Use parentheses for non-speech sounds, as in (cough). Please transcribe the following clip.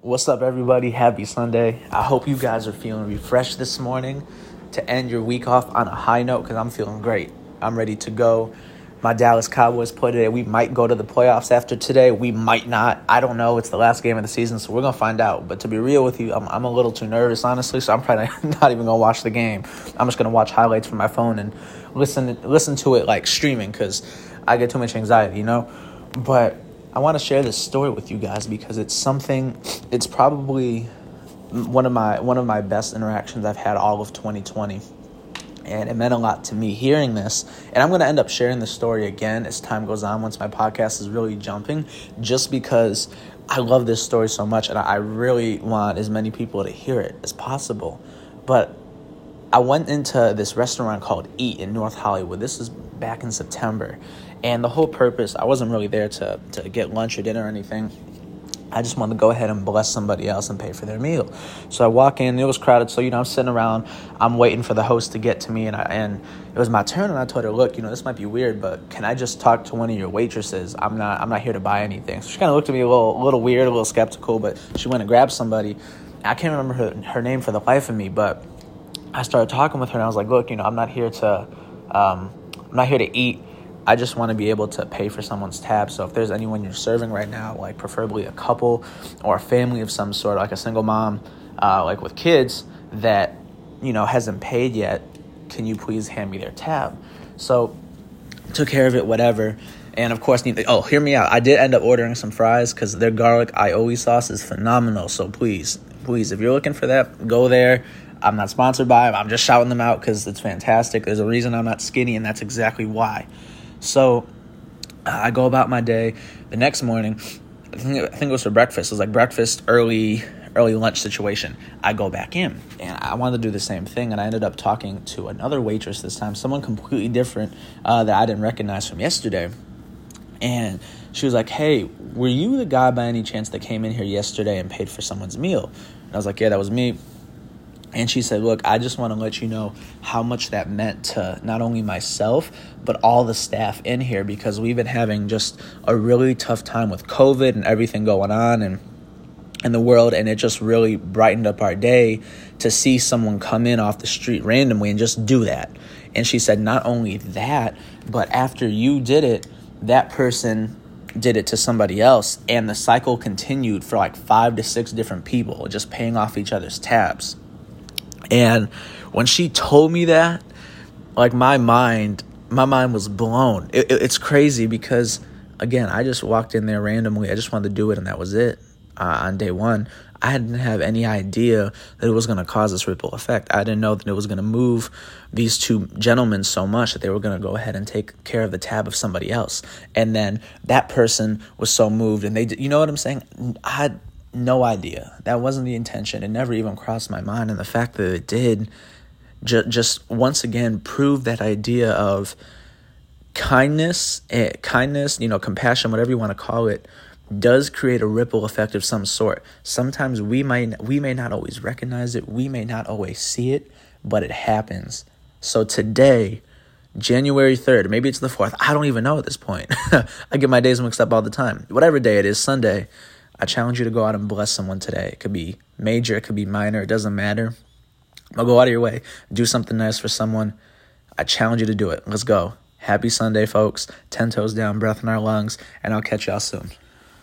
What's up, everybody? Happy Sunday. I hope you guys are feeling refreshed this morning to end your week off on a high note because I'm feeling great. I'm ready to go. My Dallas Cowboys play today. We might go to the playoffs after today. We might not. I don't know. It's the last game of the season, so we're going to find out. But to be real with you, I'm, I'm a little too nervous, honestly, so I'm probably (laughs) not even going to watch the game. I'm just going to watch highlights from my phone and listen, listen to it like streaming because I get too much anxiety, you know? But I want to share this story with you guys because it's something. It's probably one of my one of my best interactions I've had all of 2020, and it meant a lot to me hearing this. And I'm going to end up sharing this story again as time goes on once my podcast is really jumping, just because I love this story so much, and I really want as many people to hear it as possible. But I went into this restaurant called Eat in North Hollywood. This was back in September and the whole purpose, I wasn't really there to, to get lunch or dinner or anything. I just wanted to go ahead and bless somebody else and pay for their meal. So I walk in, it was crowded. So, you know, I'm sitting around, I'm waiting for the host to get to me. And, I, and it was my turn. And I told her, look, you know, this might be weird, but can I just talk to one of your waitresses? I'm not, I'm not here to buy anything. So she kind of looked at me a little, a little weird, a little skeptical, but she went and grabbed somebody. I can't remember her, her name for the life of me, but I started talking with her and I was like, look, you know, I'm not here to, um, I'm not here to eat. I just want to be able to pay for someone's tab. So if there's anyone you're serving right now, like preferably a couple or a family of some sort, like a single mom, uh, like with kids that you know hasn't paid yet, can you please hand me their tab? So took care of it, whatever. And of course, oh, hear me out. I did end up ordering some fries because their garlic aioli sauce is phenomenal. So please, please, if you're looking for that, go there. I'm not sponsored by them. I'm just shouting them out because it's fantastic. There's a reason I'm not skinny, and that's exactly why. So uh, I go about my day. The next morning, I think, I think it was for breakfast. It was like breakfast, early early lunch situation. I go back in and I wanted to do the same thing. And I ended up talking to another waitress this time, someone completely different uh, that I didn't recognize from yesterday. And she was like, Hey, were you the guy by any chance that came in here yesterday and paid for someone's meal? And I was like, Yeah, that was me. And she said, Look, I just want to let you know how much that meant to not only myself, but all the staff in here because we've been having just a really tough time with COVID and everything going on and in the world. And it just really brightened up our day to see someone come in off the street randomly and just do that. And she said, Not only that, but after you did it, that person did it to somebody else. And the cycle continued for like five to six different people, just paying off each other's tabs. And when she told me that, like my mind, my mind was blown. It, it, it's crazy because, again, I just walked in there randomly. I just wanted to do it, and that was it. Uh, on day one, I didn't have any idea that it was going to cause this ripple effect. I didn't know that it was going to move these two gentlemen so much that they were going to go ahead and take care of the tab of somebody else. And then that person was so moved, and they, you know what I'm saying? I no idea. That wasn't the intention. It never even crossed my mind. And the fact that it did ju- just once again proved that idea of kindness, eh, kindness, you know, compassion, whatever you want to call it, does create a ripple effect of some sort. Sometimes we might we may not always recognize it, we may not always see it, but it happens. So today, January 3rd, maybe it's the 4th, I don't even know at this point. (laughs) I get my days mixed up all the time. Whatever day it is, Sunday, I challenge you to go out and bless someone today. It could be major, it could be minor, it doesn't matter. But go out of your way. Do something nice for someone. I challenge you to do it. Let's go. Happy Sunday, folks. 10 toes down, breath in our lungs, and I'll catch y'all soon.